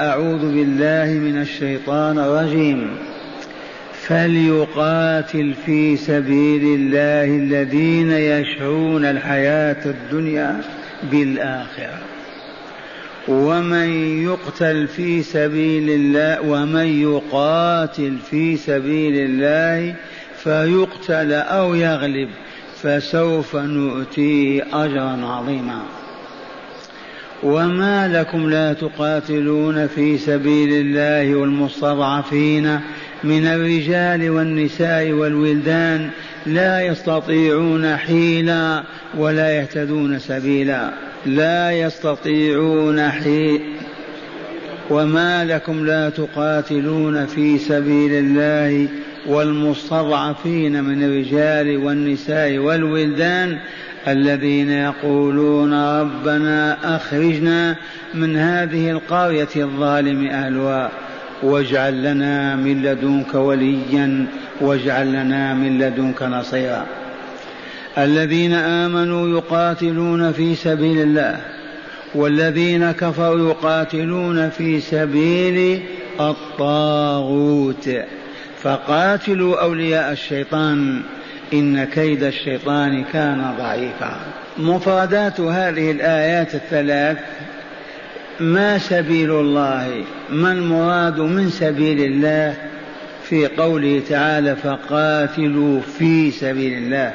أعوذ بالله من الشيطان الرجيم. فليقاتل في سبيل الله الذين يشعرون الحياة الدنيا بالآخرة. ومن يقتل في سبيل الله ومن يقاتل في سبيل الله فيقتل أو يغلب فسوف نؤتيه أجرا عظيما. وما لكم لا تقاتلون في سبيل الله والمستضعفين من الرجال والنساء والولدان لا يستطيعون حيلا ولا يهتدون سبيلا. لا يستطيعون حيلا وما لكم لا تقاتلون في سبيل الله والمستضعفين من الرجال والنساء والولدان الذين يقولون ربنا أخرجنا من هذه القرية الظالم أهلها واجعل لنا من لدنك وليا واجعل لنا من لدنك نصيرا. الذين آمنوا يقاتلون في سبيل الله والذين كفروا يقاتلون في سبيل الطاغوت. فقاتلوا أولياء الشيطان إن كيد الشيطان كان ضعيفا. مفردات هذه الآيات الثلاث ما سبيل الله؟ ما المراد من سبيل الله؟ في قوله تعالى فقاتلوا في سبيل الله.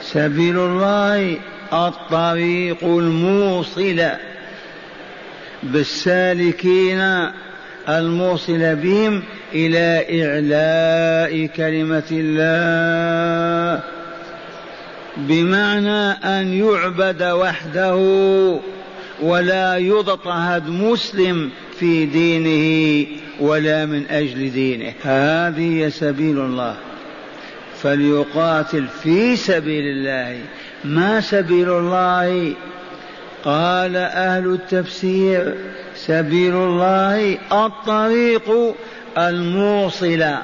سبيل الله الطريق الموصل بالسالكين الموصل بهم إلى إعلاء كلمة الله. بمعنى أن يعبد وحده ولا يضطهد مسلم في دينه ولا من أجل دينه. هذه سبيل الله. فليقاتل في سبيل الله. ما سبيل الله؟ قال أهل التفسير سبيل الله الطريق الموصلة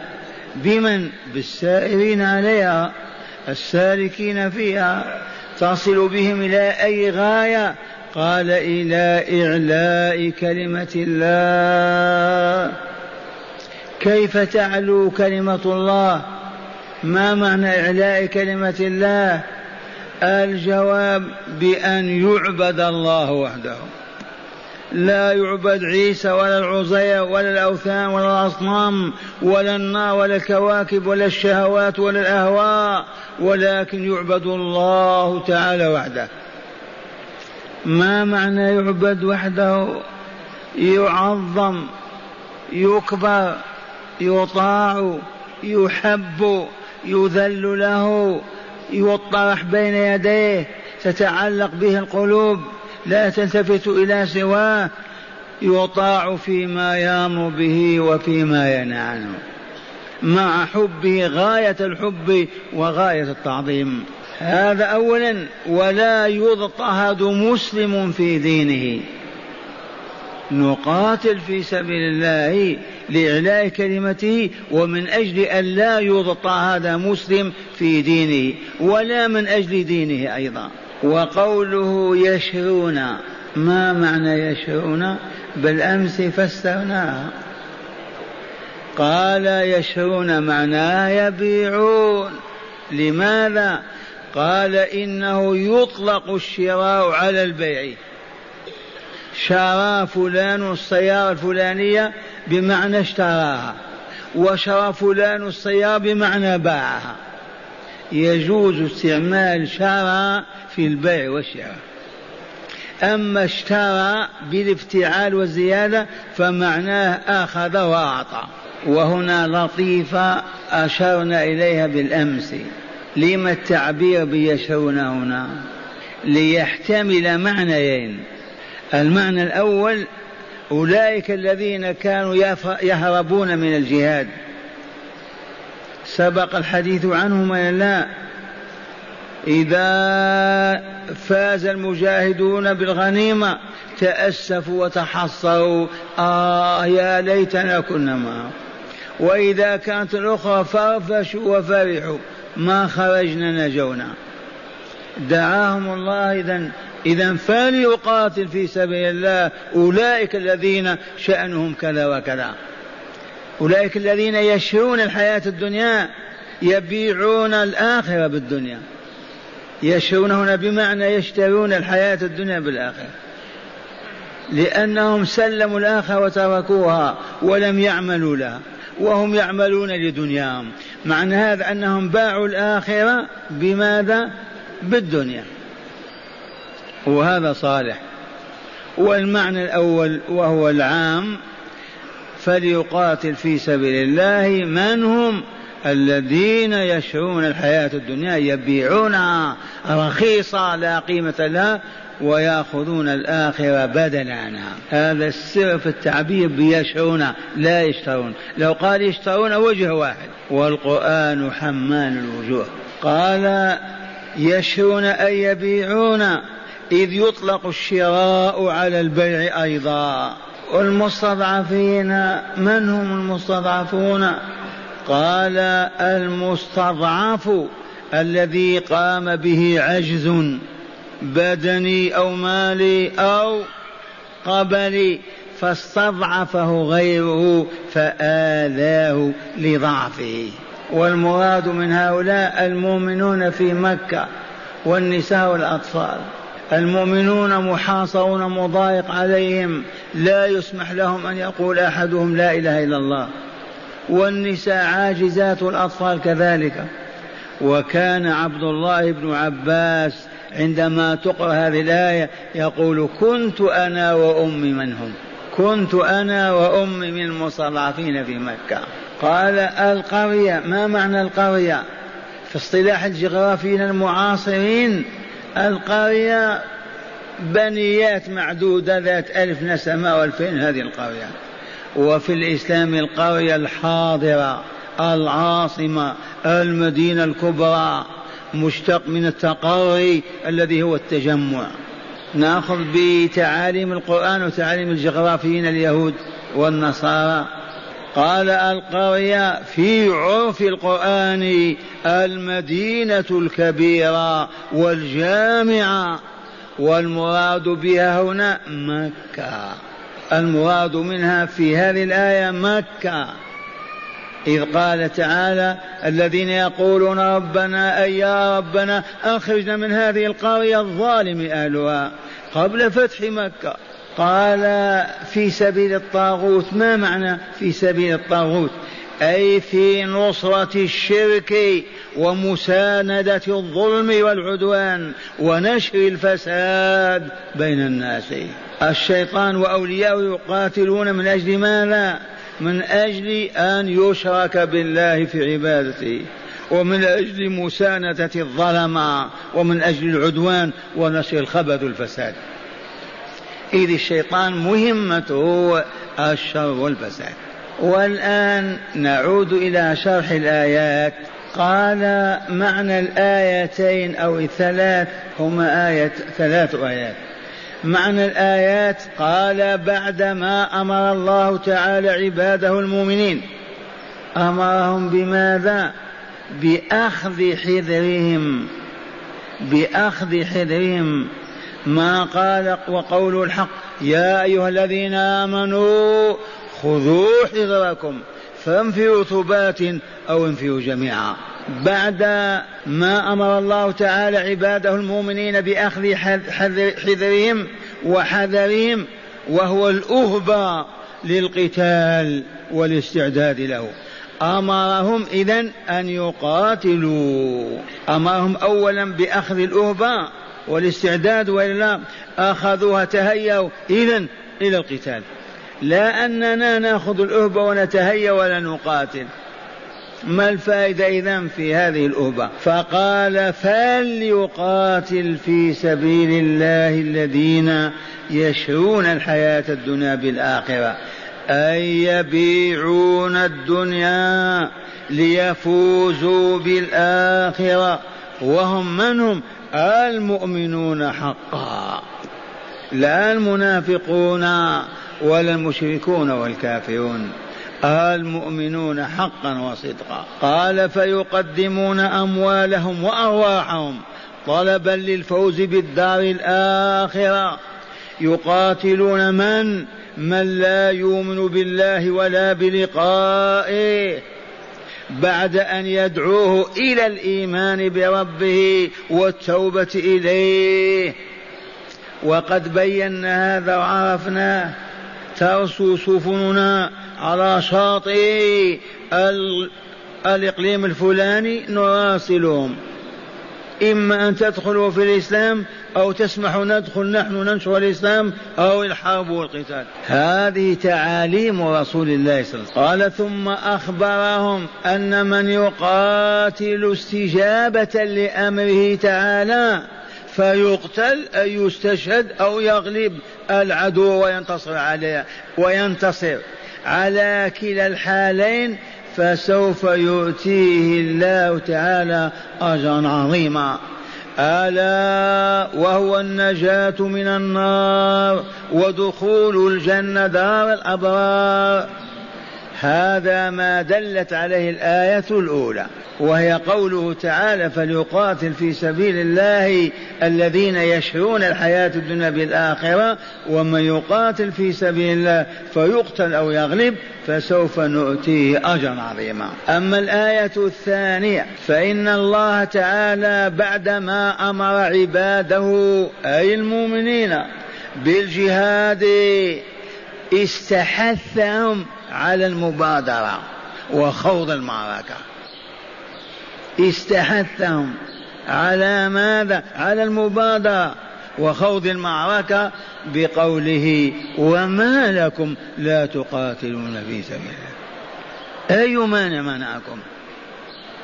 بمن؟ بالسائرين عليها السالكين فيها تصل بهم إلى أي غاية؟ قال إلى إعلاء كلمة الله. كيف تعلو كلمة الله؟ ما معنى إعلاء كلمة الله؟ الجواب بأن يعبد الله وحده. لا يعبد عيسى ولا العزير ولا الأوثان ولا الأصنام ولا النار ولا الكواكب ولا الشهوات ولا الأهواء ولكن يعبد الله تعالى وحده. ما معنى يعبد وحده؟ يعظم يكبر يطاع يحب يذل له يطرح بين يديه تتعلق به القلوب. لا تلتفت إلى سواه يطاع فيما يامر به وفيما ينهى عنه مع حبه غاية الحب وغاية التعظيم. هذا أولا ولا يضطهد مسلم في دينه. نقاتل في سبيل الله لإعلاء كلمته ومن أجل أن لا يضطهد مسلم في دينه ولا من أجل دينه أيضا. وقوله يشرون ما معنى يشرون؟ بالأمس فسرناها. قال يشرون معناه يبيعون. لماذا؟ قال إنه يطلق الشراء على البيع. شرى فلان السيارة الفلانية بمعنى اشتراها وشرى فلان السيارة بمعنى باعها. يجوز استعمال شرى في البيع والشراء. أما اشترى بالافتعال والزيادة فمعناه أخذ وأعطى. وهنا لطيفة أشرنا إليها بالأمس. لما التعبير بيشرون هنا؟ ليحتمل معنيين. المعنى الأول أولئك الذين كانوا يهربون من الجهاد. سبق الحديث عنهم لا. إذا فاز المجاهدون بالغنيمة تأسفوا وتحصروا. آه يا ليتنا كنا معهم وإذا كانت الأخرى فرفشوا وفرحوا ما خرجنا نجونا. دعاهم الله إذا إذا فليقاتل في سبيل الله أولئك الذين شأنهم كذا وكذا. أولئك الذين يشرون الحياة الدنيا يبيعون الآخرة بالدنيا. يشرون هنا بمعنى يشترون الحياة الدنيا بالآخرة. لأنهم سلموا الآخرة وتركوها ولم يعملوا لها وهم يعملون لدنياهم معنى هذا أنهم باعوا الآخرة بماذا؟ بالدنيا. وهذا صالح. والمعنى الأول وهو العام فليقاتل في سبيل الله من هم الذين يشرون الحياة الدنيا يبيعونها رخيصة لا قيمة لها ويأخذون الآخرة بدلا عنها هذا السر في التعبير بيشعرون لا يشترون. لو قال يشترون وجه واحد والقرآن حمان الوجوه. قال يشرون أي يبيعون إذ يطلق الشراء على البيع أيضا. والمستضعفين من هم المستضعفون؟ قال المستضعف الذي قام به عجز بدني أو مالي أو قبلي فاستضعفه غيره فآذاه لضعفه. والمراد من هؤلاء المؤمنون في مكة والنساء والأطفال. المؤمنون محاصرون مضايق عليهم لا يسمح لهم أن يقول أحدهم لا إله إلا الله. والنساء عاجزات والأطفال كذلك. وكان عبد الله بن عباس عندما تقرأ هذه الآية يقول كنت أنا وأمي من هم كنت أنا وأمي من المستضعفين في مكة. قال القرية ما معنى القرية؟ في اصطلاح الجغرافيين المعاصرين القرية بنيات معدودة ذات ألف نسمة وألفين هذه القرية. وفي الإسلام القرية الحاضرة العاصمة المدينة الكبرى مشتق من التقري الذي هو التجمع. نأخذ بتعاليم القرآن وتعاليم الجغرافيين اليهود والنصارى. قال القرية في عرف القرآن المدينة الكبيرة والجامعة والمراد بها هنا مكة. المراد منها في هذه الآية مكة. إذ قال تعالى الذين يقولون ربنا أي يا ربنا أخرجنا من هذه القرية الظالم أهلها قبل فتح مكة. قال في سبيل الطاغوت ما معنى في سبيل الطاغوت؟ أي في نصرة الشرك ومساندة الظلم والعدوان ونشر الفساد بين الناس. الشيطان وأولياؤه يقاتلون من أجل ماذا من أجل أن يشرك بالله في عبادته ومن أجل مساندة الظلمة ومن أجل العدوان ونشر الخبث والفساد. إذ الشيطان مهمته الشر والفساد. والآن نعود إلى شرح الآيات. قال معنى الآيتين أو الثلاث هما آية ثلاث آيات. معنى الآيات قال بعدما أمر الله تعالى عباده المؤمنين أمرهم بماذا؟ بأخذ حذرهم بأخذ حذرهم ما قال وقول الحق. يا أيها الذين آمنوا خذوا حذركم فانفروا ثبات أو انفروا جميعا. بعد ما أمر الله تعالى عباده المؤمنين بأخذ حذرهم وحذرهم وهو الأهبة للقتال والاستعداد له. أمرهم اذا أن يقاتلوا. أمرهم اولا بأخذ الأهبة والاستعداد والا أخذوها تهيأوا. اذا إلى القتال. لا أننا نأخذ الأهبة ونتهيأ ولا نقاتل. ما الفائدة إذا في هذه الأهبة؟ فقال فليقاتل في سبيل الله الذين يشرون الحياة الدنيا بالآخرة. أي يبيعون الدنيا ليفوزوا بالآخرة. وهم من هم؟ المؤمنون حقا لا المنافقون ولا المشركون والكافرون المؤمنون حقا وصدقا. قال فيقدمون أموالهم وأرواحهم طلبا للفوز بالدار الآخرة. يقاتلون من؟ من لا يؤمن بالله ولا بلقائه. بعد أن يدعوه إلى الإيمان بربه والتوبة إليه. وقد بينا هذا وعرفناه ترسو سفننا على شاطئ الإقليم الفلاني نراسلهم. إما أن تدخلوا في الإسلام أو تسمحوا ندخل نحن ننشر الإسلام أو الحرب والقتال هذه تعاليم رسول الله صلى الله عليه وسلم. قال ثم أخبرهم أن من يقاتل استجابة لأمره تعالى فيقتل أي يستشهد أو يغلب العدو وينتصر عليه وينتصر على كلا الحالين فسوف يؤتيه الله تعالى أجرا عظيما. ألا وهو النجاة من النار ودخول الجنة دار الأبرار. هذا ما دلت عليه الآية الأولى وهي قوله تعالى فليقاتل في سبيل الله الذين يشرون الحياة الدنيا بالآخرة ومن يقاتل في سبيل الله فيقتل أو يغلب فسوف نؤتيه أجرا عظيما. أما الآية الثانية فإن الله تعالى بعدما أمر عباده أي المؤمنين بالجهاد استحثهم على المبادرة وخوض المعركة. استحثهم على ماذا؟ على المبادرة وخوض المعركة بقوله وما لكم لا تقاتلون في سبيل الله. أي مانع منعكم؟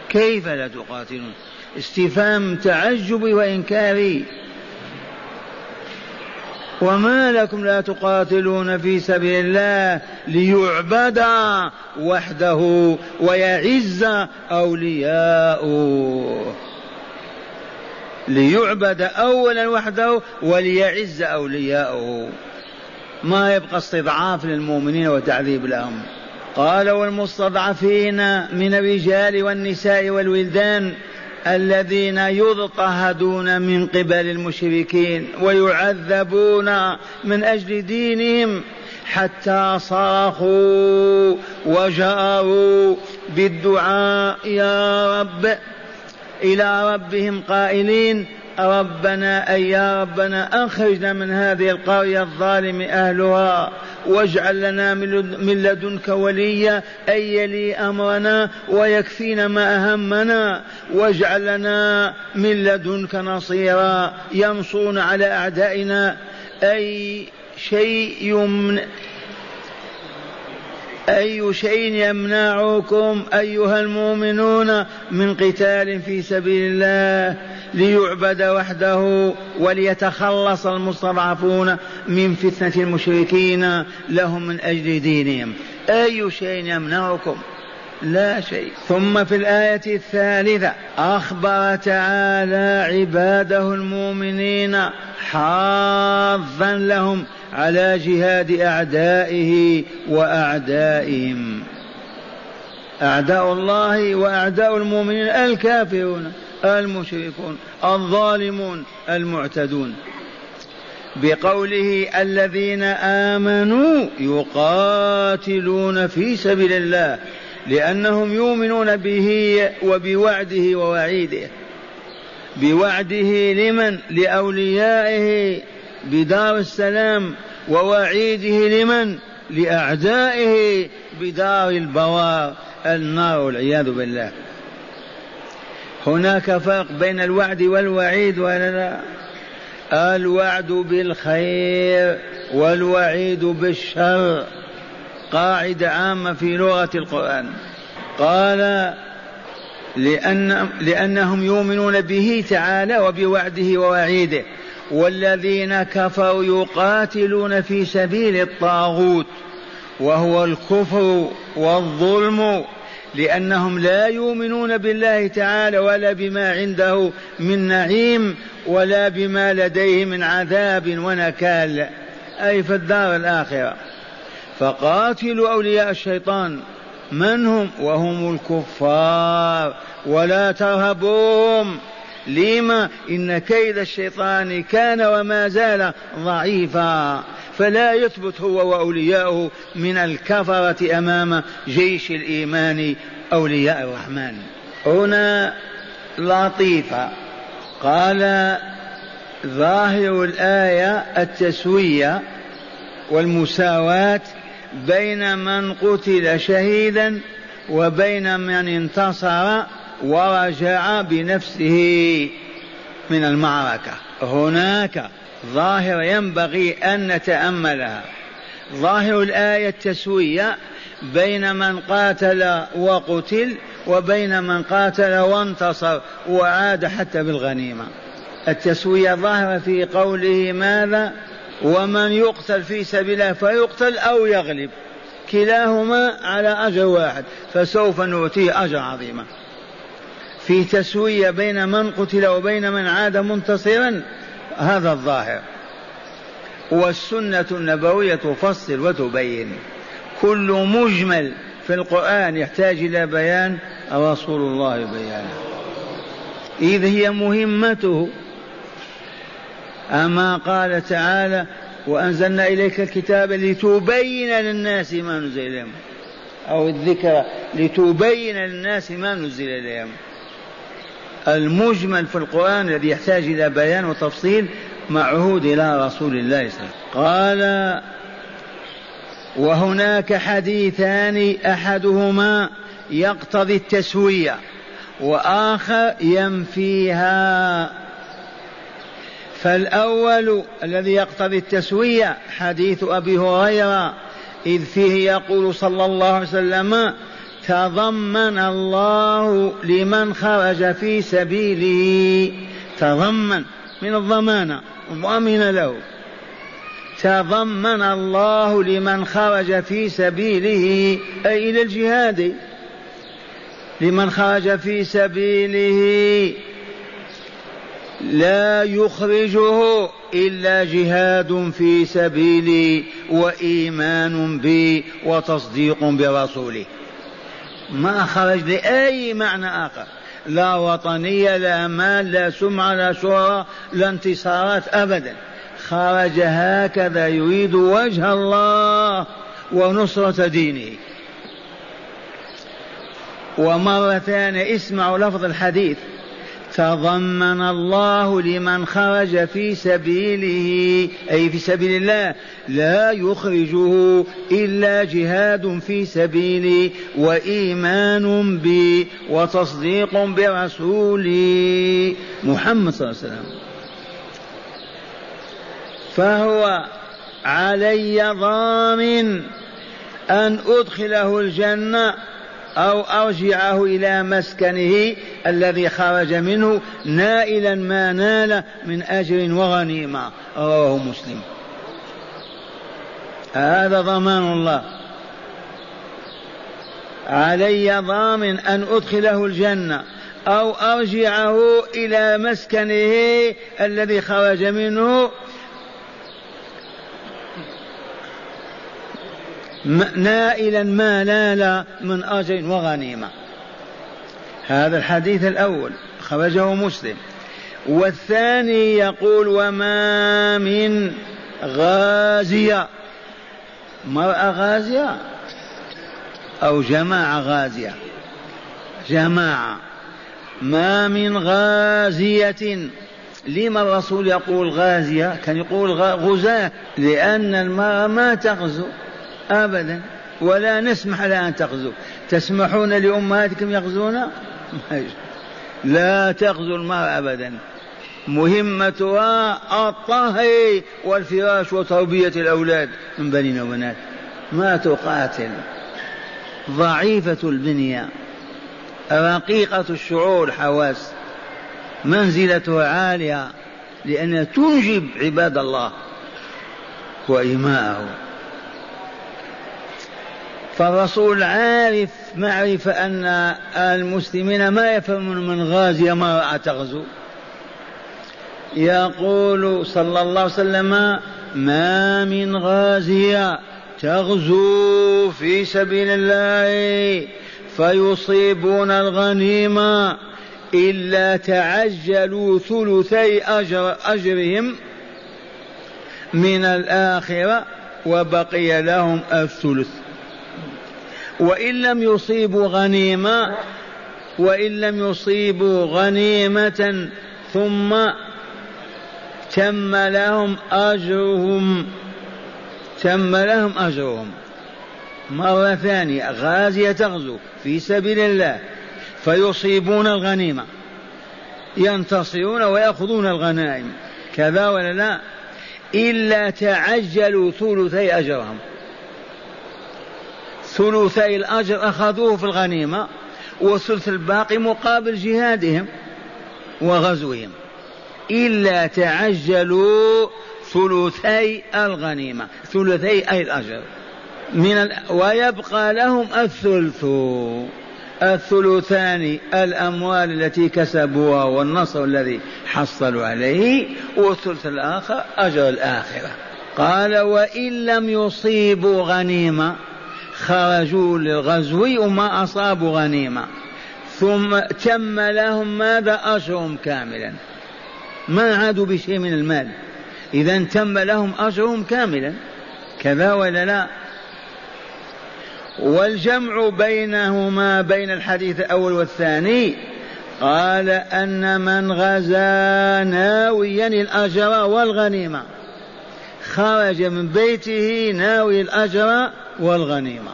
كيف لا تقاتلون؟ استفهام تعجب وإنكاري. وما لكم لا تقاتلون في سبيل الله ليعبد وحده ويعز أولياؤه ليعبد أولا وحده وليعز أولياؤه ما يبقى استضعاف للمؤمنين وتعذيب لهم. قال والمستضعفين من الرجال والنساء والولدان الذين يضطهدون من قبل المشركين ويعذبون من أجل دينهم حتى صرخوا وجاروا بالدعاء يا رب إلى ربهم قائلين ربنا أي يا ربنا أخرجنا من هذه القرية الظالم أهلها. واجعل لنا من لدنك وليا أي يلي أمرنا ويكفينا ما أهمنا. واجعل لنا من لدنك نصيرا ينصرنا على أعدائنا. أي شيء يمن أي شيء يمنعكم أيها المؤمنون من قتال في سبيل الله ليعبد وحده وليتخلص المستضعفون من فتنة المشركين لهم من أجل دينهم؟ أي شيء يمنعكم؟ لا شيء. ثم في الآية الثالثة أخبر تعالى عباده المؤمنين حاضا لهم على جهاد أعدائه وأعدائهم. أعداء الله وأعداء المؤمنين الكافرون المشركون الظالمون المعتدون. بقوله الذين آمنوا يقاتلون في سبيل الله لأنهم يؤمنون به وبوعده ووعيده. بوعده لمن؟ لأوليائه بدار السلام ووعيده لمن؟ لأعدائه بدار البوار النار والعياذ بالله. هناك فرق بين الوعد والوعيد ولا لا؟ الوعد بالخير والوعيد بالشر. قاعدة عامة في لغة القرآن. قال لأن لأنهم يؤمنون به تعالى وبوعده ووعيده والذين كفروا يقاتلون في سبيل الطاغوت وهو الكفر والظلم لأنهم لا يؤمنون بالله تعالى ولا بما عنده من نعيم ولا بما لديه من عذاب ونكال. أي في الدار الآخرة. فقاتلوا أولياء الشيطان. من هم؟ وهم الكفار. ولا ترهبوهم. لما؟ إن كيد الشيطان كان وما زال ضعيفا. فلا يثبت هو وأولياؤه من الكفرة أمام جيش الإيمان أولياء الرحمن. هنا لطيفة. قال ظاهر الآية التسوية والمساواة بين من قتل شهيدا وبين من انتصر ورجع بنفسه من المعركة. هناك ظاهر ينبغي أن نتأملها. ظاهر الآية التسوية بين من قاتل وقتل وبين من قاتل وانتصر وعاد حتى بالغنيمة. التسوية ظاهرة في قوله ماذا؟ ومن يقتل في سبيل الله فيقتل أو يغلب. كلاهما على أجر واحد فسوف نؤتيه أجر عظيما. في تسوية بين من قتل وبين من عاد منتصرا هذا الظاهر. والسنة النبوية تفصل وتبين. كل مجمل في القرآن يحتاج إلى بيان رسول الله بيانه. إذ هي مهمته أما قال تعالى وأنزلنا إليك الكتاب لتبين للناس ما نزل إليهم. أو الذكر لتبين للناس ما نزل إليهم. المجمل في القرآن الذي يحتاج إلى بيان وتفصيل معهود إلى رسول الله صلى الله عليه وسلم. قال وهناك حديثان أحدهما يقتضي التسوية وآخر ينفيها. فالأول الذي يقتضي التسوية حديث أبي هريرة إذ فيه يقول صلى الله عليه وسلم تضمن الله لمن خرج في سبيله. تضمن من الضمانة ضمن له. تضمن الله لمن خرج في سبيله أي إلى الجهاد. لمن خرج في سبيله. لا يخرجه إلا جهاد في سبيلي وإيمان بي وتصديق برسوله ما خرج لأي معنى آخر. لا وطنية لا مال لا سمعة لا شهرة لا انتصارات أبدا. خرج هكذا يريد وجه الله ونصرة دينه. ومرة ثانية اسمعوا لفظ الحديث. تضمن الله لمن خرج في سبيله أي في سبيل الله لا يخرجه إلا جهاد في سبيلي وإيمان بي وتصديق برسولي محمد صلى الله عليه وسلم. فهو علي ضامن أن أدخله الجنة أو أرجعه إلى مسكنه الذي خرج منه نائلا ما نال من أجر وغنيمة. رواه مسلم. هذا ضمان الله. علي ضامن أن أدخله الجنة أو أرجعه إلى مسكنه الذي خرج منه نائلا ما نال من أجر وغنيمة. هذا الحديث الأول خرجه مسلم. والثاني يقول وما من غازية. مرأة غازية أو جماعة غازية. جماعة. ما من غازية. لما الرسول يقول غازية؟ كان يقول غزاة لأن المرأة ما تغزو. أبدا ولا نسمح لها أن تغزو. تسمحون لأمهاتكم يغزون لا تغزو المرأة أبدا. مهمتها الطهي والفراش وتربية الأولاد من بنين وبنات. ما تقاتل. ضعيفة البنية. رقيقة الشعور الحواس منزلتها عالية لأنها تنجب عباد الله وإيماءه. فالرسول عارف معرفة أن المسلمين ما يفهمون من غازي ما تغزو. يقول صلى الله عليه وسلم ما من غازية تغزو في سبيل الله فيصيبون الغنيمة إلا تعجلوا ثلثي أجر أجرهم من الآخرة وبقي لهم الثلث. وإن لم يصيبوا غنيمة وإن لم يصيبوا غنيمة ثم تم لهم أجرهم تم لهم أجرهم. مرة ثانية غازية تغزو في سبيل الله فيصيبون الغنيمة ينتصرون ويأخذون الغنائم كذا ولا لا؟ إلا تعجلوا ثلثي أجرهم. ثلثي الأجر أخذوه في الغنيمة والثلث الباقي مقابل جهادهم وغزوهم. إلا تعجلوا ثلثي الغنيمة ثلثي أي الأجر. من ال... ويبقى لهم الثلث. الثلثان الأموال التي كسبوها والنصر الذي حصلوا عليه والثلث الآخر أجر الآخرة. قال وإن لم يصيبوا غنيمة خرجوا للغزو وما أصابوا غنيمة. ثم تم لهم ماذا؟ أجرهم كاملا. ما عادوا بشيء من المال. إذا تم لهم أجرهم كاملا. كذا ولا لا؟ والجمع بينهما بين الحديث الأول والثاني قال أن من غزا ناويا الأجر والغنيمة. خرج من بيته ناوي الأجر والغنيمة.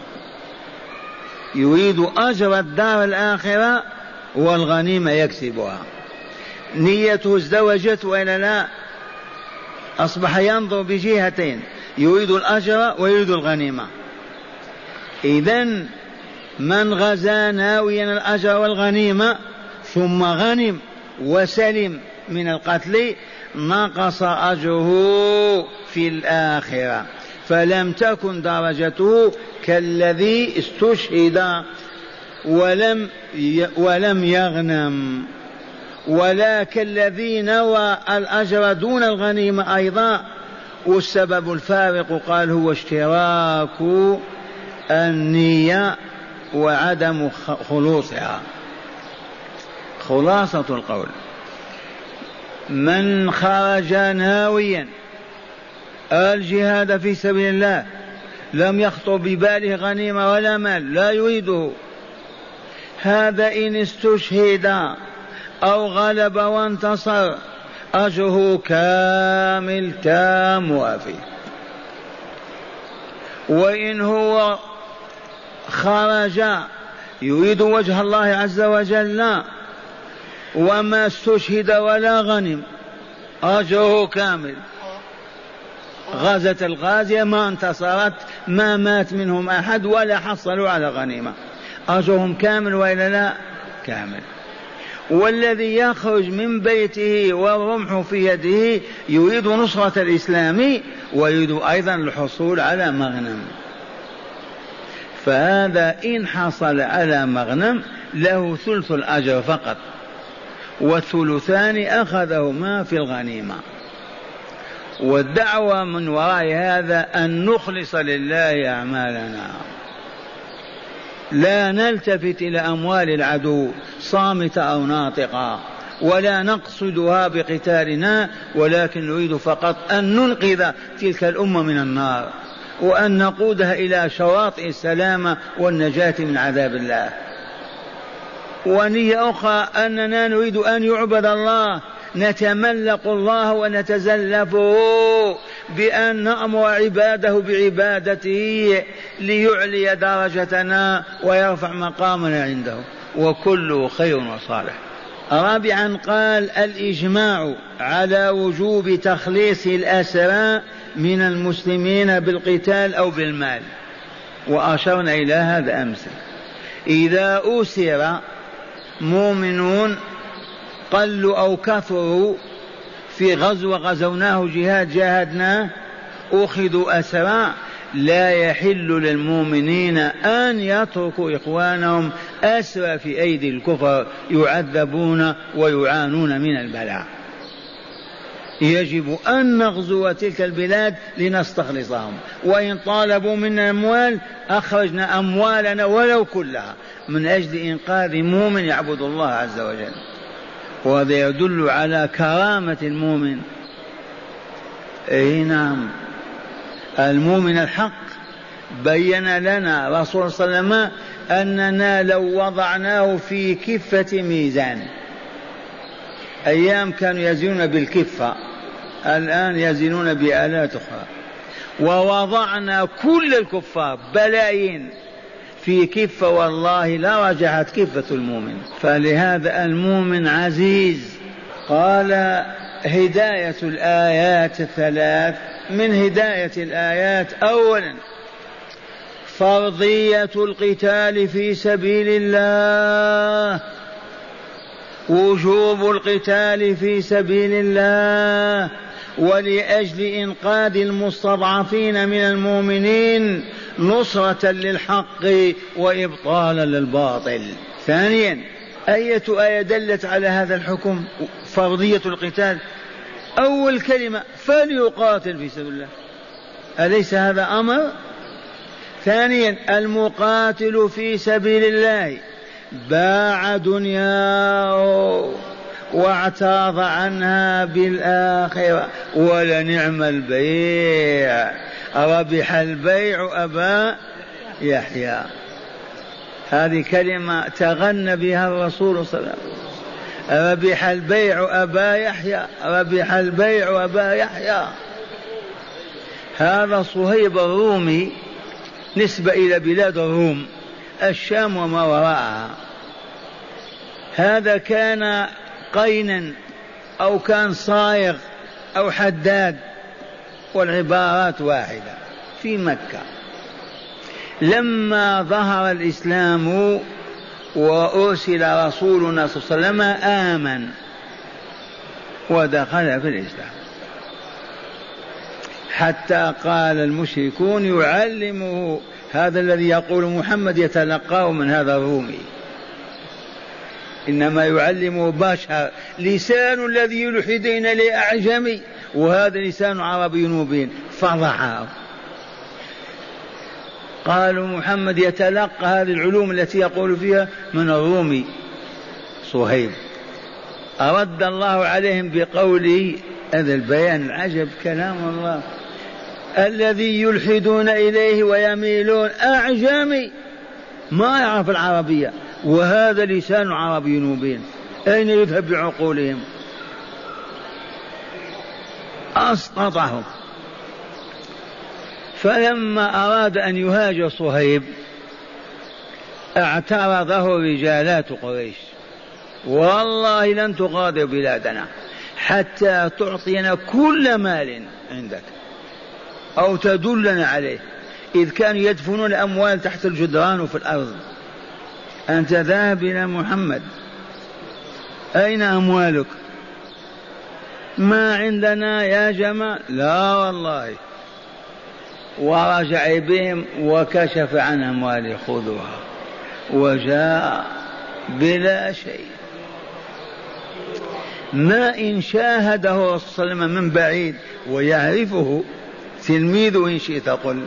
يريد أجر الدار الآخرة والغنيمة يكسبها. نيته ازدوجت وإلا لا أصبح ينظر بجهتين يريد الأجر ويريد الغنيمة. إذا من غزا ناويا الأجر والغنيمة ثم غنم وسلم من القتل نقص أجره في الآخرة. فلم تكن درجته كالذي استشهد ولم ولم يغنم. ولا كالذي نوى الأجر دون الغنيمة أيضا. والسبب الفارق قال هو اشتراك النية وعدم خلوصها. خلاصة القول. من خرج ناويا الجهاد في سبيل الله. لم يخطر بباله غنيمة ولا مال لا يريده. هذا إن استشهد أو غلب وانتصر أجره كامل تام وافي. وإن هو خرج يريد وجه الله عز وجل وما استشهد ولا غنم أجره كامل. غزت الغازية ما انتصرت ما مات منهم أحد ولا حصلوا على غنيمة. أجرهم كامل وإلا لا؟ كامل. والذي يخرج من بيته والرمح في يده يريد نصرة الإسلام ويريد أيضا الحصول على مغنم. فهذا إن حصل على مغنم له ثلث الأجر فقط والثلثان أخذهما في الغنيمة. والدعوة من وراء هذا أن نخلص لله أعمالنا. لا نلتفت إلى أموال العدو صامتة أو ناطقة. ولا نقصدها بقتالنا ولكن نريد فقط أن ننقذ تلك الأمة من النار. وأن نقودها إلى شواطئ السلامة والنجاة من عذاب الله. ونية أخرى أننا نريد أن يعبد الله. نتملق الله ونتزلفه بأن نأمر عباده بعبادته ليعلي درجتنا ويرفع مقامنا عنده. وكله خير وصالح. رابعا قال الإجماع على وجوب تخليص الأسرى من المسلمين بالقتال أو بالمال. وأشرنا إلى هذا أمس. إذا أسر مؤمنون قلوا أو كثروا في غزو غزوناه جهاد جاهدناه أخذوا أسرى لا يحل للمؤمنين أن يتركوا إخوانهم أسرى في أيدي الكفر يعذبون ويعانون من البلاء. يجب أن نغزو تلك البلاد لنستخلصهم. وإن طالبوا منا أموال أخرجنا أموالنا ولو كلها. من أجل إنقاذ مؤمن يعبد الله عز وجل. وهذا يدل على كرامة المؤمن. إي نعم. المؤمن الحق. بين لنا رسول صلى الله عليه وسلم أننا لو وضعناه في كفة ميزان. أيام كانوا يزنون بالكفة الآن يزنون بآلات أخرى. ووضعنا كل الكفار بلايين في كفة والله لا رجعت كفة المؤمن. فلهذا المؤمن عزيز. قال هداية الآيات الثلاث من هداية الآيات أولا فرضية القتال في سبيل الله. وجوب القتال في سبيل الله. ولأجل إنقاذ المستضعفين من المؤمنين نصرة للحق وإبطالا للباطل. ثانيا أية آية دلت على هذا الحكم فرضية القتال؟ أول كلمة فليقاتل في سبيل الله. أليس هذا أمر؟ ثانيا المقاتل في سبيل الله. باع دنياه. واعتاض عنها بالآخرة. ولنعم البيع. ربح البيع أبا يحيى. هذه كلمة تغنى بها الرسول صلى الله عليه وسلم. ربح البيع أبا يحيى. ربح البيع أبا يحيى. هذا صهيب الرومي نسبة إلى بلاد الروم. الشام وما وراءها. هذا كان قينا أو كان صايغ أو حداد والعبارات واحدة في مكة. لما ظهر الإسلام وأرسل رسولنا صلى الله عليه وسلم آمن ودخل في الإسلام. حتى قال المشركون يعلمه هذا الذي يقول محمد يتلقاه من هذا الرومي. إنما يعلمه بشر لسان الذي يلحدين لأعجمي. وهذا لسان عربي مبين. فضعه قالوا محمد يتلقى هذه العلوم التي يقول فيها من الرومي صهيب. أرد الله عليهم بقوله هذا البيان العجب كلام الله. الذي يلحدون إليه ويميلون أعجمي. ما يعرف العربية. وهذا لسان عربي مبين أين يذهب بعقولهم؟ أسقطهم. فلما أراد أن يهاجر صهيب اعترضه رجالات قريش. والله لن تغادر بلادنا حتى تعطينا كل مال عندك أو تدلنا عليه. إذ كانوا يدفنون الأموال تحت الجدران وفي الأرض. أنت ذاهب إلى محمد. أين أموالك؟ ما عندنا يا جماعة. لا والله. ورجع بهم وكشف عن أمواله خذوها. وجاء بلا شيء. ما إن شاهده وسلم من بعيد. ويعرفه تلميذ إن شئت قل.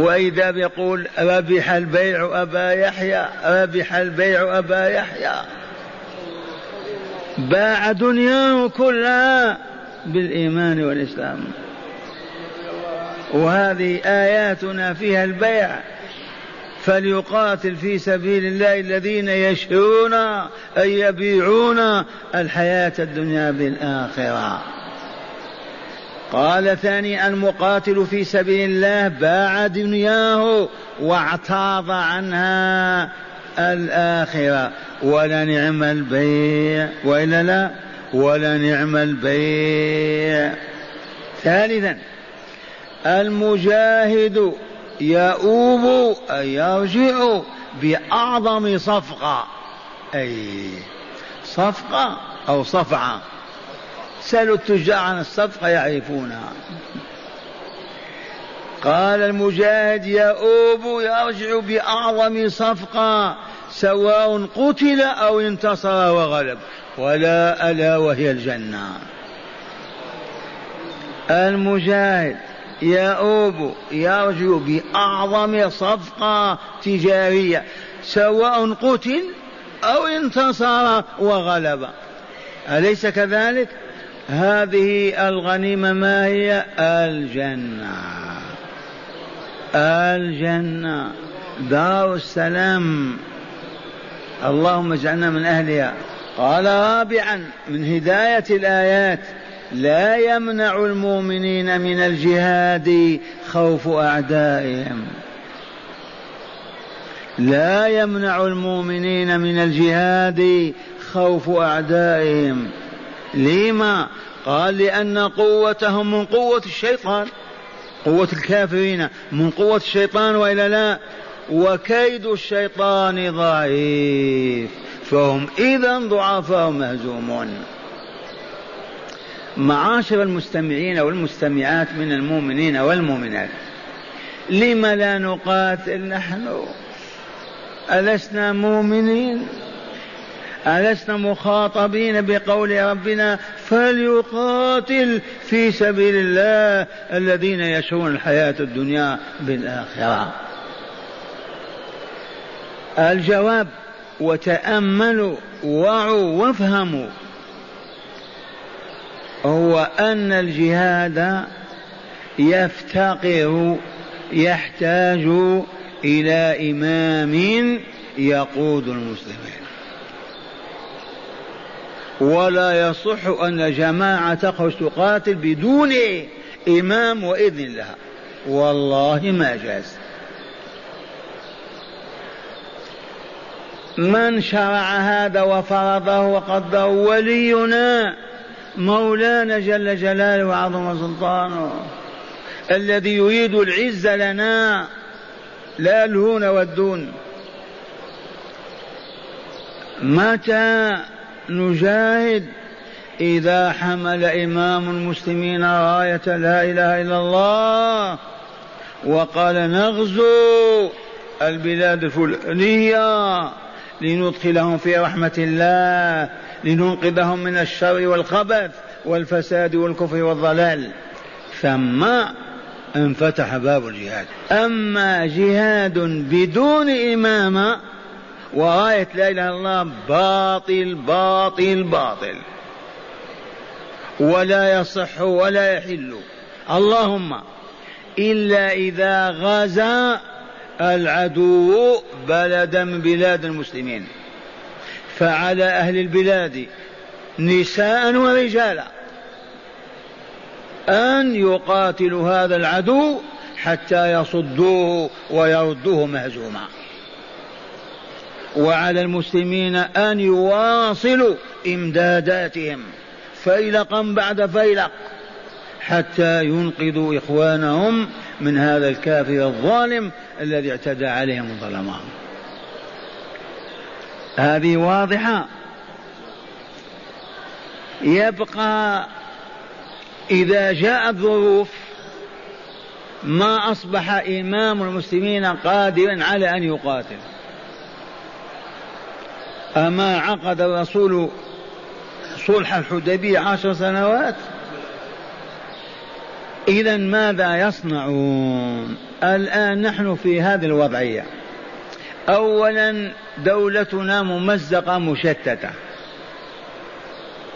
وإذا بيقول ربح البيع أبا يحيى ربح البيع أبا يحيى. باع دنياه كلها بالإيمان والإسلام. وهذه آياتنا فيها البيع. فليقاتل في سبيل الله الذين يشرون أي يبيعون الحياة الدنيا بالآخرة. قال ثاني المقاتل في سبيل الله باع دنياه واعتاض عنها الآخرة. ولنعم البيع. وإلا لا؟ ولنعم البيع. ثالثا المجاهد يؤوب أي يرجع بأعظم صفقة. أي صفقة أو صفعة. سألوا التجار عن الصفقة يعرفونها. قال المجاهد يؤوب يرجع بأعظم صفقة سواء قتل أو انتصر وغلب ولا ألا وهي الجنة. المجاهد يؤوب يرجع بأعظم صفقة تجارية سواء قتل أو انتصر وغلب. أليس كذلك؟ هذه الغنيمة ما هي؟ الجنة. الجنة. دار السلام. اللهم اجعلنا من أهلها. قال رابعا من هداية الآيات لا يمنع المؤمنين من الجهاد خوف أعدائهم. لا يمنع المؤمنين من الجهاد خوف أعدائهم. لما قال لأن قوتهم من قوة الشيطان قوة الكافرين من قوة الشيطان وإلا لا. وكيد الشيطان ضعيف فهم إذا ضعفاء مهزومون. معاشر المستمعين والمستمعات من المؤمنين والمؤمنات لم لا نقاتل نحن؟ ألسنا مؤمنين؟ ألسنا مخاطبين بقول ربنا فليقاتل في سبيل الله الذين يشرون الحياة الدنيا بالآخرة. الجواب وتأملوا وعوا وافهموا. هو أن الجهاد يفتقر يحتاج إلى إمام يقود المسلمين. ولا يصح أن جماعة تخرج تقاتل بدون إمام وإذن لها والله ما جاز. من شرع هذا وفرضه وقدره ولينا مولانا جل جلاله وعظم سلطانه الذي يريد العز لنا لا الهون والدون. متى نجاهد إذا حمل إمام المسلمين راية لا إله إلا الله وقال نغزو البلاد الفلانية لندخلهم في رحمة الله لننقذهم من الشر والخبث والفساد والكفر والضلال. ثم انفتح باب الجهاد. أما جهاد بدون إمامة وراية لا إله إلا الله باطل باطل باطل. ولا يصح ولا يحل. اللهم إلا إذا غزا العدو بلدا من بلاد المسلمين. فعلى أهل البلاد نساء ورجالا أن يقاتلوا هذا العدو حتى يصدوه ويردوه مهزوما. وعلى المسلمين أن يواصلوا إمداداتهم فيلقا بعد فيلق حتى ينقذوا إخوانهم من هذا الكافر الظالم الذي اعتدى عليهم وظلمهم هذه واضحة. يبقى إذا جاءت ظروف ما أصبح إمام المسلمين قادرا على أن يقاتل. أما عقد الرسول صلح الحديبية عشر سنوات؟ إذا ماذا يصنعون؟ الآن نحن في هذه الوضعية. أولا دولتنا ممزقة مشتتة.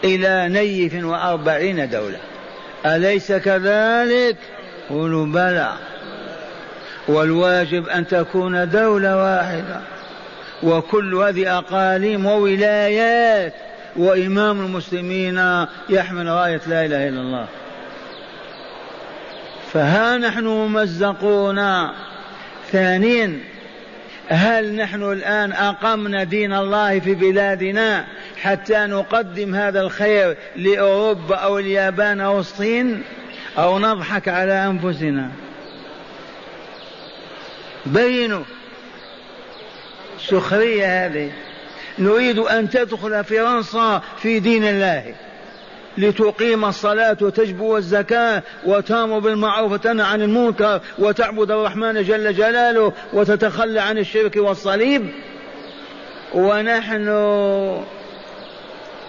إلى نيف وأربعين دولة. أليس كذلك؟ قولوا بلى. والواجب أن تكون دولة واحدة. وكل هذه أقاليم وولايات وإمام المسلمين يحمل راية لا إله إلا الله. فها نحن ممزقون. ثانيا هل نحن الآن أقمنا دين الله في بلادنا حتى نقدم هذا الخير لأوروبا أو اليابان أو الصين؟ أو نضحك على أنفسنا؟ بينوا. سخرية هذه. نريد أن تدخل فرنسا في دين الله. لتقيم الصلاة وتجبو الزكاة وتأمر بالمعروف وتنهى عن المنكر وتعبد الرحمن جل جلاله وتتخلى عن الشرك والصليب. ونحن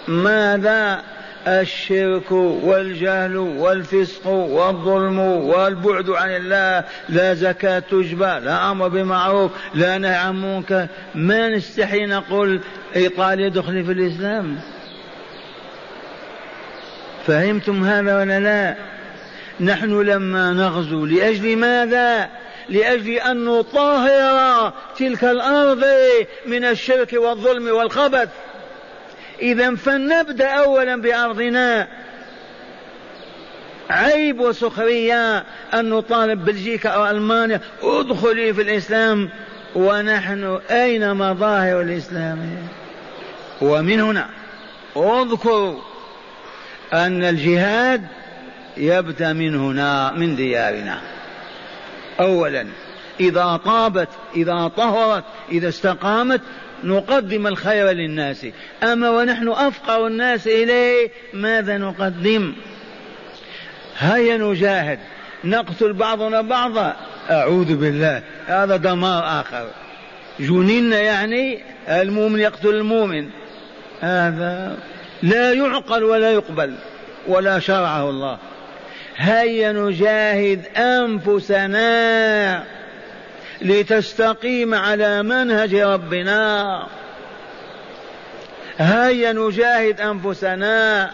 ماذا الشرك والجهل والفسق والظلم والبعد عن الله لا زكاة تجبى لا أمر بمعروف لا نهي عن منكر. ما نستحي نقول إيطاليا دخلي في الإسلام؟ فهمتم هذا ولا لا؟ نحن لما نغزو لأجل ماذا؟ لأجل أن نطهر تلك الأرض من الشرك والظلم والخبث. إذا فلنبدأ أولا بأرضنا. عيب وسخرية أن نطالب بلجيكا أو ألمانيا. ادخلي في الإسلام ونحن أين مظاهر الإسلام؟ ومن هنا اذكروا أن الجهاد يبدأ من هنا من ديارنا. أولا إذا طابت إذا طهرت إذا استقامت نقدم الخير للناس. أما ونحن أفقر الناس إليه ماذا نقدم؟ هيا نجاهد. نقتل بعضنا بعضا. أعوذ بالله. هذا دمار آخر. جنين يعني المؤمن يقتل المؤمن. هذا لا يعقل ولا يقبل ولا شرعه الله. هيا نجاهد أنفسنا. لتستقيم على منهج ربنا. هيا نجاهد أنفسنا.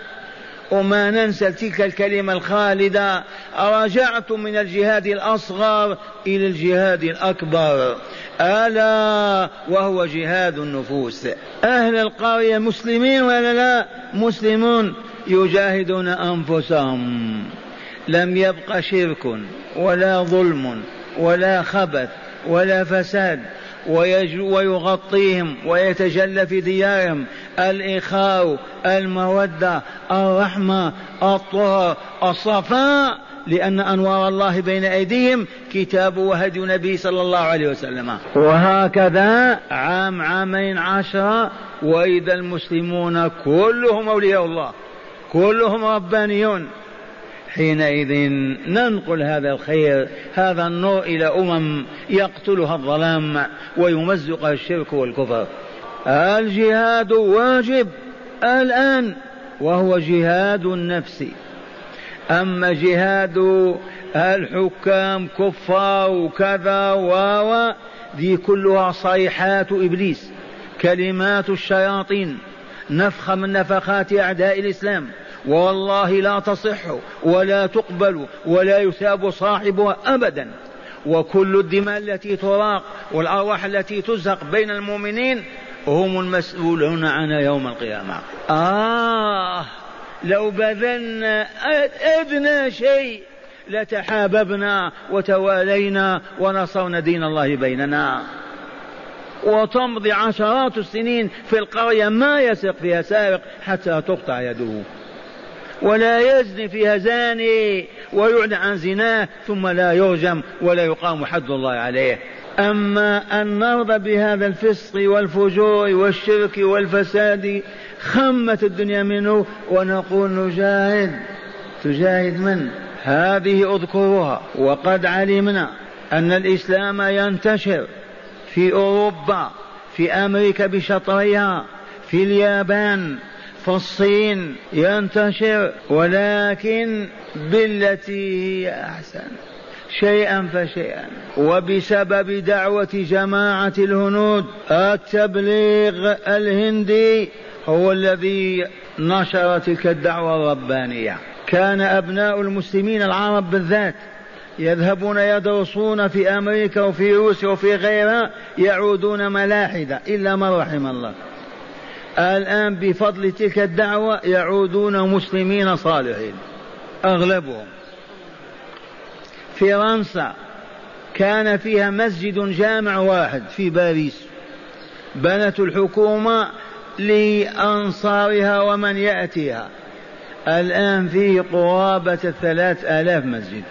وما ننسى تلك الكلمة الخالدة. رجعت من الجهاد الأصغر إلى الجهاد الأكبر. ألا وهو جهاد النفوس. أهل القرية مسلمين ولا لا؟ مسلمون. يجاهدون أنفسهم. لم يبق شرك ولا ظلم ولا خبث. ولا فساد ويغطيهم ويتجلى في ديارهم الإخاء المودة الرحمة الطهر الصفاء لأن أنوار الله بين أيديهم كتاب وهدي النبي صلى الله عليه وسلم. وهكذا عام عامين عشرة وإذا المسلمون كلهم أولياء الله كلهم ربانيون. حينئذ ننقل هذا الخير هذا النور إلى أمم يقتلها الظلام ويمزقها الشرك والكفر. الجهاد واجب الآن وهو جهاد النفس. أما جهاد الحكام كفار وكذا و دي كلها صيحات إبليس. كلمات الشياطين. نفخة من نفخات أعداء الإسلام. والله لا تصح ولا تقبل ولا يثاب صاحبها أبدا. وكل الدماء التي تراق والأرواح التي تزهق بين المؤمنين هم المسؤولون عنها يوم القيامة. آه لو بذلنا أدنى شيء لتحاببنا وتوالينا ونصرنا دين الله بيننا. وتمضي عشرات السنين في القرية ما يسرق فيها سارق حتى تقطع يده. ولا يزني فيها زاني ويعلن عن زناه ثم لا يرجم ولا يقام حد الله عليه. أما أن نرضى بهذا الفسق والفجور والشرك والفساد خمت الدنيا منه ونقول نجاهد. تجاهد من؟ هذه اذكروها وقد علمنا أن الإسلام ينتشر في أوروبا في أمريكا بشطرها في اليابان في الصين ينتشر ولكن بالتي هي أحسن. شيئا فشيئا. وبسبب دعوة جماعة الهنود التبليغ الهندي هو الذي نشر تلك الدعوة الربانية. كان أبناء المسلمين العرب بالذات يذهبون يدرسون في أمريكا وفي روسيا وفي غيرها يعودون ملاحدة إلا من رحم الله. الآن بفضل تلك الدعوة يعودون مسلمين صالحين أغلبهم. فرنسا كان فيها مسجد جامع واحد في باريس. بنت الحكومة لأنصارها ومن يأتيها. الآن فيه قرابة الثلاث آلاف مسجد.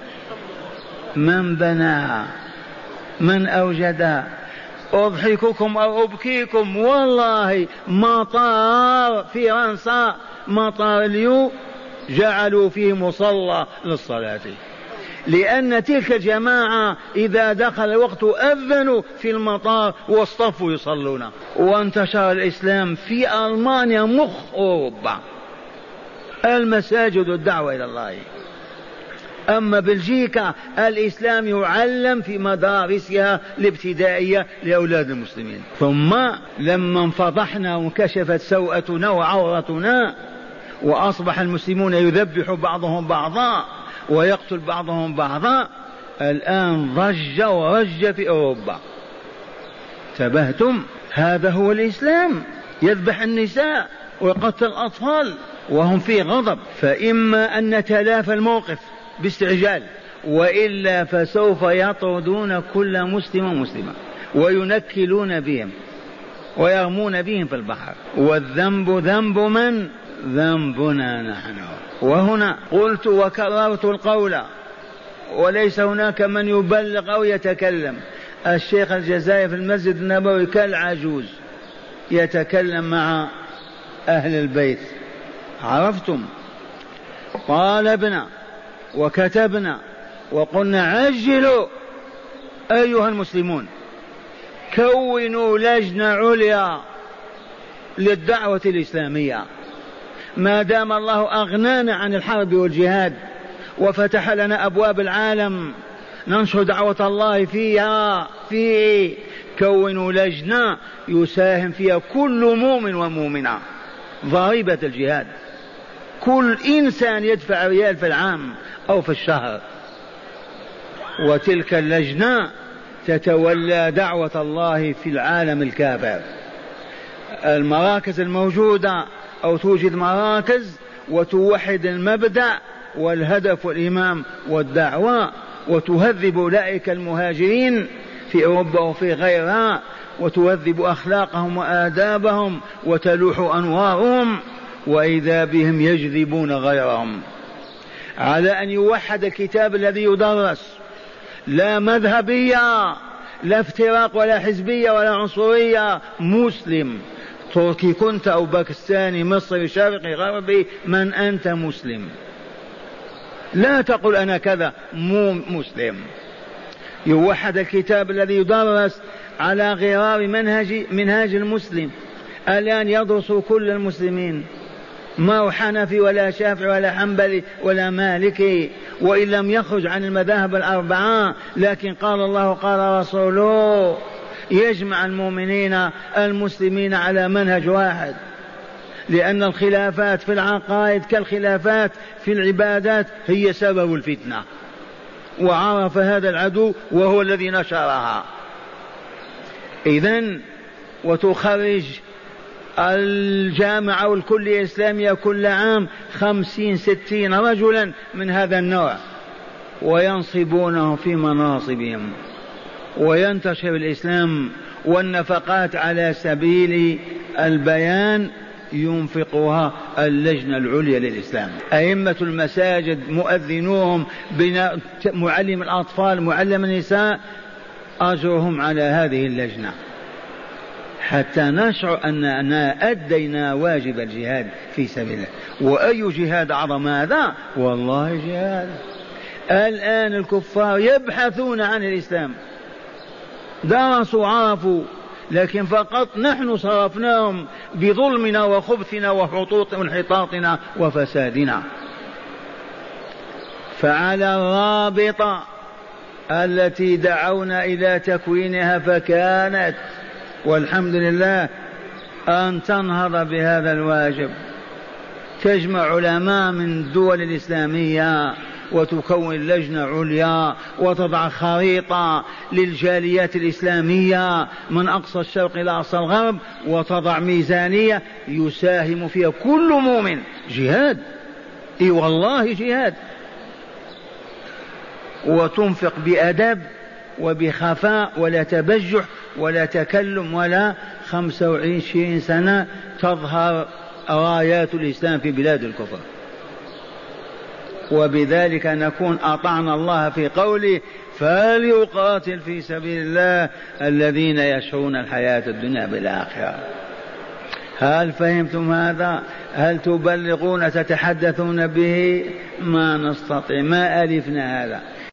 من بناها؟ من أوجدها؟ أضحككم أو أبكيكم. والله مطار فرنسا مطار اليو جعلوا فيه مصلى للصلاة. لأن تلك الجماعة إذا دخل الوقت أذنوا في المطار واصطفوا يصلون. وانتشر الإسلام في ألمانيا مخ أوروبا. المساجد الدعوة إلى الله. أما بلجيكا الإسلام يعلم في مدارسها الابتدائية لأولاد المسلمين. ثم لما انفضحنا وانكشفت سوءتنا وعورتنا وأصبح المسلمون يذبح بعضهم بعضا ويقتل بعضهم بعضا الآن ضج ورج في أوروبا. انتبهتم هذا هو الإسلام. يذبح النساء ويقتل الأطفال وهم في غضب. فإما أن نتلافى الموقف. باستعجال وإلا فسوف يطردون كل مسلم ومسلمة وينكلون بهم ويرمون بهم في البحر. والذنب ذنب من؟ ذنبنا نحن. وهنا قلت وكررت القول وليس هناك من يبلغ أو يتكلم. الشيخ الجزائري في المسجد النبوي كالعجوز يتكلم مع أهل البيت. عرفتم؟ طالبنا وكتبنا وقلنا عجلوا أيها المسلمون كونوا لجنة عليا للدعوة الإسلامية. ما دام الله أغنانا عن الحرب والجهاد وفتح لنا أبواب العالم ننشر دعوة الله فيها في كونوا لجنة يساهم فيها كل مؤمن ومؤمنة. ضريبة الجهاد. كل إنسان يدفع ريال في العام أو في الشهر. وتلك اللجنة تتولى دعوة الله في العالم الكافر. المراكز الموجودة أو توجد مراكز وتوحد المبدأ والهدف والإمام والدعوة وتهذب أولئك المهاجرين في أوروبا وفي غيرها وتهذب أخلاقهم وآدابهم وتلوح أنوارهم وإذا بهم يجذبون غيرهم. على أن يوحد الكتاب الذي يدرس. لا مذهبية لا افتراق ولا حزبية ولا عنصرية. مسلم. تركي كنت أو باكستاني مصري شرقي غربي من أنت مسلم. لا تقل أنا كذا مو مسلم. يوحد الكتاب الذي يدرس على غرار منهج منهاج المسلم. الآن يدرس كل المسلمين. ما هو حنفي ولا شافعي ولا حنبلي ولا مالكي وإن لم يخرج عن المذاهب الأربعة لكن قال الله قال رسوله يجمع المؤمنين المسلمين على منهج واحد لأن الخلافات في العقائد كالخلافات في العبادات هي سبب الفتنة. وعرف هذا العدو وهو الذي نشرها. إذا وتخرج الجامعة والكلية الإسلامية كل عام خمسين ستين رجلا من هذا النوع وينصبونهم في مناصبهم وينتشر الإسلام والنفقات على سبيل البيان ينفقها اللجنة العليا للإسلام. أئمة المساجد مؤذنوهم معلم الأطفال معلم النساء أجرهم على هذه اللجنة. حتى نشعر أننا أدينا واجب الجهاد في سبيل الله. وأي جهاد أعظم هذا؟ والله جهاد. الآن الكفار يبحثون عن الإسلام. درسوا عرفوا لكن فقط نحن صرفناهم بظلمنا وخبثنا وحطوط وانحطاطنا وفسادنا. فعلى الرابطة التي دعونا إلى تكوينها فكانت والحمد لله أن تنهض بهذا الواجب. تجمع علماء من الدول الإسلامية وتكون لجنة عليا وتضع خريطة للجاليات الإسلامية من أقصى الشرق إلى أقصى الغرب وتضع ميزانية يساهم فيها كل مؤمن. جهاد. إي والله جهاد. وتنفق بأدب وبخفاء ولا تبجح ولا تكلم ولا خمسة وعشرين سنة تظهر رايات الإسلام في بلاد الكفر. وبذلك نكون أطعنا الله في قوله فليقاتل في سبيل الله الذين يشرون الحياة الدنيا بالآخرة. هل فهمتم هذا؟ هل تبلغون تتحدثون به؟ ما نستطيع. ما ألفنا هذا؟